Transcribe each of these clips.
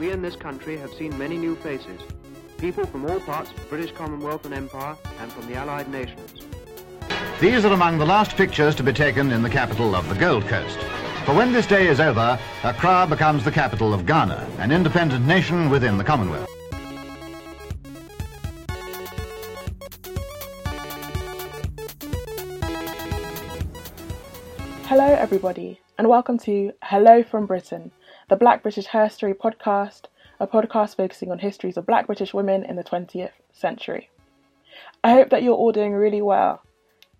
we in this country have seen many new faces, people from all parts of the British Commonwealth and Empire and from the Allied nations. These are among the last pictures to be taken in the capital of the Gold Coast. For when this day is over, Accra becomes the capital of Ghana, an independent nation within the Commonwealth. Hello, everybody, and welcome to Hello from Britain, the Black British Herstory podcast, a podcast focusing on histories of black British women in the 20th century. I hope that you're all doing really well.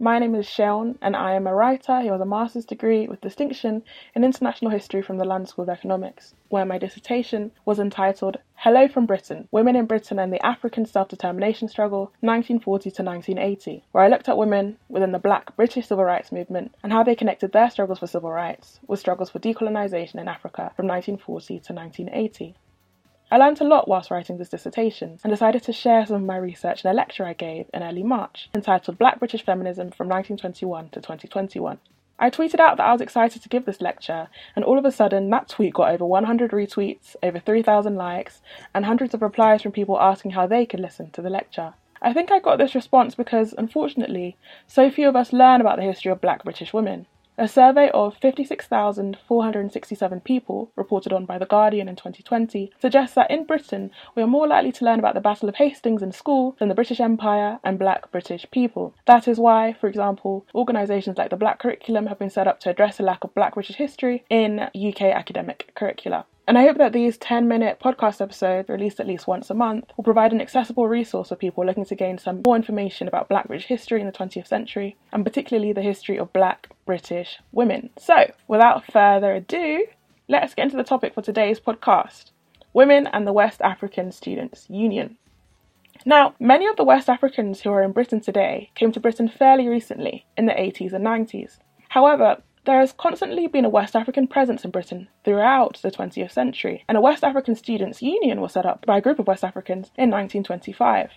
My name is Shaun, and I am a writer who has a master's degree with distinction in international history from the London School of Economics, where my dissertation was entitled Hello from Britain Women in Britain and the African Self Determination Struggle, 1940 to 1980, where I looked at women within the black British civil rights movement and how they connected their struggles for civil rights with struggles for decolonisation in Africa from 1940 to 1980. I learnt a lot whilst writing this dissertation and decided to share some of my research in a lecture I gave in early March entitled Black British Feminism from 1921 to 2021. I tweeted out that I was excited to give this lecture, and all of a sudden, that tweet got over 100 retweets, over 3,000 likes, and hundreds of replies from people asking how they could listen to the lecture. I think I got this response because, unfortunately, so few of us learn about the history of black British women. A survey of 56,467 people, reported on by The Guardian in 2020, suggests that in Britain we are more likely to learn about the Battle of Hastings in school than the British Empire and black British people. That is why, for example, organisations like the Black Curriculum have been set up to address the lack of black British history in UK academic curricula. And I hope that these 10 minute podcast episodes, released at least once a month, will provide an accessible resource for people looking to gain some more information about Black British history in the 20th century, and particularly the history of Black British women. So, without further ado, let's get into the topic for today's podcast Women and the West African Students' Union. Now, many of the West Africans who are in Britain today came to Britain fairly recently, in the 80s and 90s. However, there has constantly been a West African presence in Britain throughout the 20th century, and a West African Students' Union was set up by a group of West Africans in 1925.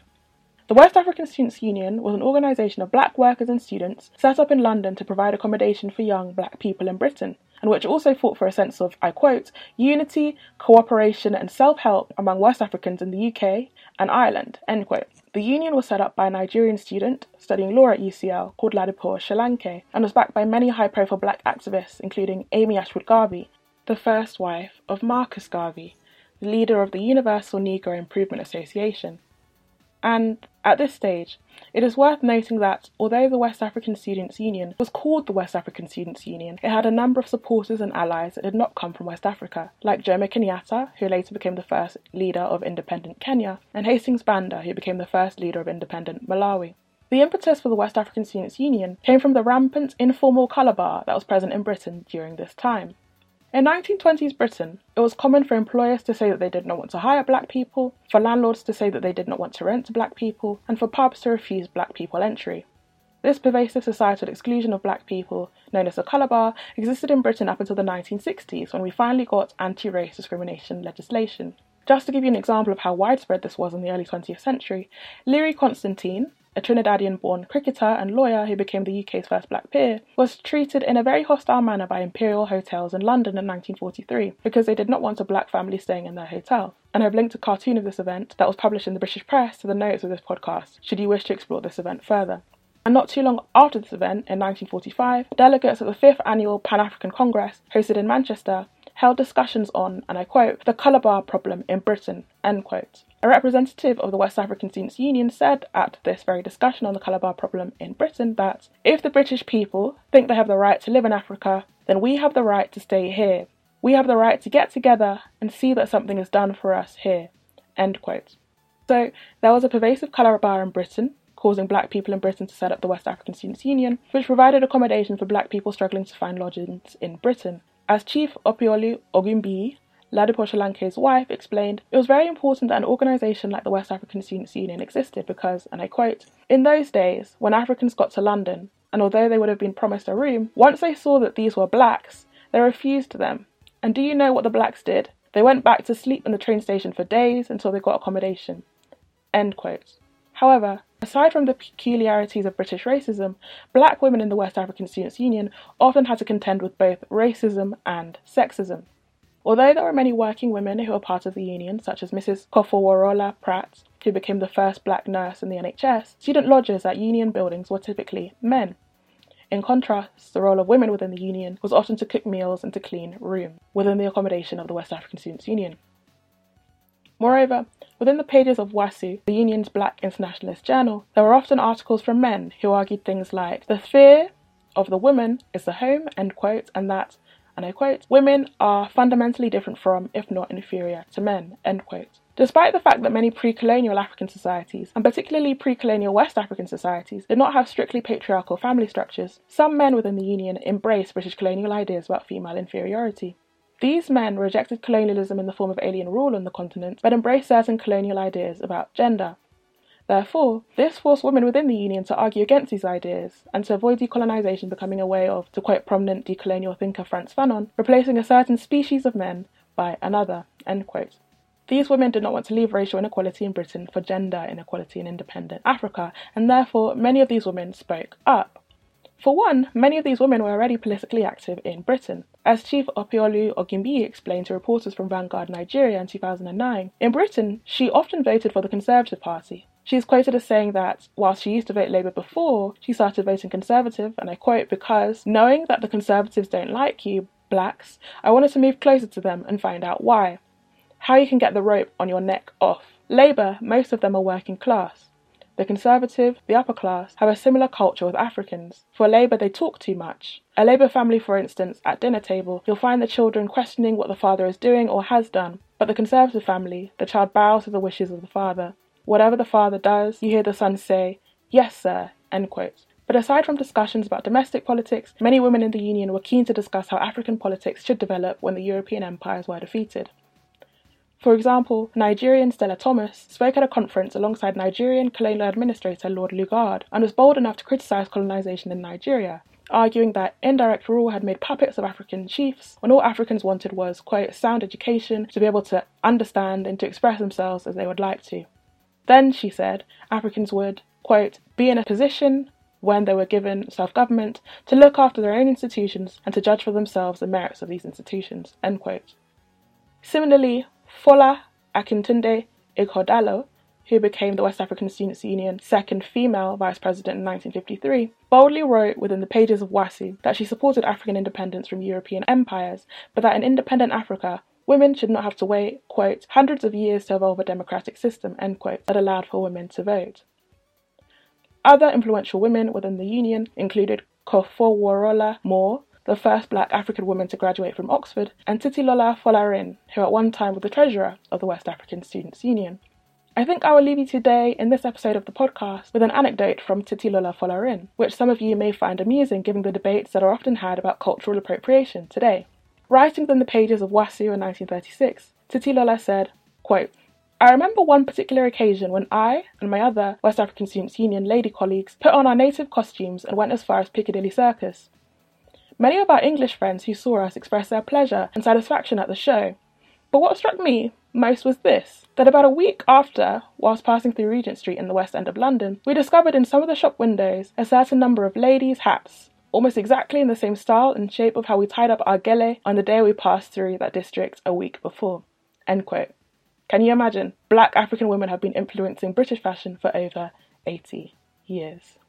The West African Students' Union was an organisation of black workers and students set up in London to provide accommodation for young black people in Britain, and which also fought for a sense of, I quote, unity, cooperation, and self help among West Africans in the UK and Ireland, end quote. The union was set up by a Nigerian student studying law at UCL called Ladipo Solanke and was backed by many high profile black activists, including Amy Ashwood Garvey, the first wife of Marcus Garvey, the leader of the Universal Negro Improvement Association. And at this stage, it is worth noting that although the West African Students' Union was called the West African Students' Union, it had a number of supporters and allies that did not come from West Africa, like Jomo Kenyatta, who later became the first leader of independent Kenya, and Hastings Banda, who became the first leader of independent Malawi. The impetus for the West African Students' Union came from the rampant informal colour bar that was present in Britain during this time. In 1920s Britain, it was common for employers to say that they did not want to hire black people, for landlords to say that they did not want to rent to black people, and for pubs to refuse black people entry. This pervasive societal exclusion of black people, known as the colour bar, existed in Britain up until the 1960s when we finally got anti race discrimination legislation. Just to give you an example of how widespread this was in the early 20th century, Learie Constantine, a Trinidadian born cricketer and lawyer who became the UK's first black peer, was treated in a very hostile manner by Imperial Hotels in London in 1943 because they did not want a black family staying in their hotel. And I've linked a cartoon of this event that was published in the British press to the notes of this podcast, should you wish to explore this event further. And not too long after this event, in 1945, delegates at the 5th Annual Pan African Congress, hosted in Manchester, held discussions on, and I quote, the colour bar problem in Britain, end quote. A representative of the West African Students' Union said at this very discussion on the colour bar problem in Britain that if the British people think they have the right to live in Africa, then we have the right to stay here. We have the right to get together and see that something is done for us here. End quote. So there was a pervasive colour bar in Britain, causing black people in Britain to set up the West African Students' Union, which provided accommodation for black people struggling to find lodgings in Britain. As Chief Opiolu Ogunbiyi Ladipo Solanke's wife, explained it was very important that an organisation like the West African Students' Union existed because, and I quote, in those days, when Africans got to London, and although they would have been promised a room, once they saw that these were blacks, they refused them. And do you know what the blacks did? They went back to sleep in the train station for days until they got accommodation. End quote. However, aside from the peculiarities of British racism, black women in the West African Students' Union often had to contend with both racism and sexism. Although there were many working women who were part of the union, such as Mrs. Kofoworola Pratt, who became the first black nurse in the NHS, student lodgers at union buildings were typically men. In contrast, the role of women within the union was often to cook meals and to clean rooms within the accommodation of the West African Students' Union. Moreover, within the pages of WASU, the union's black internationalist journal, there were often articles from men who argued things like the sphere of the woman is the home, end quote, and that and I quote, women are fundamentally different from, if not inferior to men, end quote. Despite the fact that many pre colonial African societies, and particularly pre colonial West African societies, did not have strictly patriarchal family structures, some men within the Union embraced British colonial ideas about female inferiority. These men rejected colonialism in the form of alien rule on the continent, but embraced certain colonial ideas about gender. Therefore, this forced women within the Union to argue against these ideas and to avoid decolonisation becoming a way of, to quote prominent decolonial thinker Frantz Fanon, replacing a certain species of men by another. These women did not want to leave racial inequality in Britain for gender inequality in independent Africa, and therefore many of these women spoke up. For one, many of these women were already politically active in Britain. As Chief Opiolu Ogimbi explained to reporters from Vanguard Nigeria in 2009, in Britain, she often voted for the Conservative Party, she is quoted as saying that while she used to vote Labour before, she started voting Conservative, and I quote, because knowing that the Conservatives don't like you, blacks, I wanted to move closer to them and find out why. How you can get the rope on your neck off. Labour, most of them are working class. The Conservative, the upper class, have a similar culture with Africans. For Labour, they talk too much. A Labour family, for instance, at dinner table, you'll find the children questioning what the father is doing or has done. But the Conservative family, the child bows to the wishes of the father. Whatever the father does, you hear the son say, Yes, sir. End quote. But aside from discussions about domestic politics, many women in the Union were keen to discuss how African politics should develop when the European empires were defeated. For example, Nigerian Stella Thomas spoke at a conference alongside Nigerian colonial administrator Lord Lugard and was bold enough to criticize colonization in Nigeria, arguing that indirect rule had made puppets of African chiefs when all Africans wanted was, quote, sound education to be able to understand and to express themselves as they would like to. Then, she said, Africans would, quote, be in a position when they were given self government to look after their own institutions and to judge for themselves the merits of these institutions. End quote. Similarly, Fola Akintunde Ighodalo, who became the West African Students' Union's second female vice president in 1953, boldly wrote within the pages of WASU that she supported African independence from European empires, but that in independent Africa, Women should not have to wait, quote, hundreds of years to evolve a democratic system, end quote, that allowed for women to vote. Other influential women within the union included Kofoworola Moore, the first black African woman to graduate from Oxford, and Titilola Folarin, who at one time was the treasurer of the West African Students' Union. I think I will leave you today in this episode of the podcast with an anecdote from Titilola Folarin, which some of you may find amusing given the debates that are often had about cultural appropriation today. Writing within the pages of WASU in 1936, Titilola said, quote, I remember one particular occasion when I and my other West African Students' Union lady colleagues put on our native costumes and went as far as Piccadilly Circus. Many of our English friends who saw us expressed their pleasure and satisfaction at the show. But what struck me most was this that about a week after, whilst passing through Regent Street in the West End of London, we discovered in some of the shop windows a certain number of ladies' hats almost exactly in the same style and shape of how we tied up our gele on the day we passed through that district a week before. End quote. Can you imagine? Black African women have been influencing British fashion for over 80 years.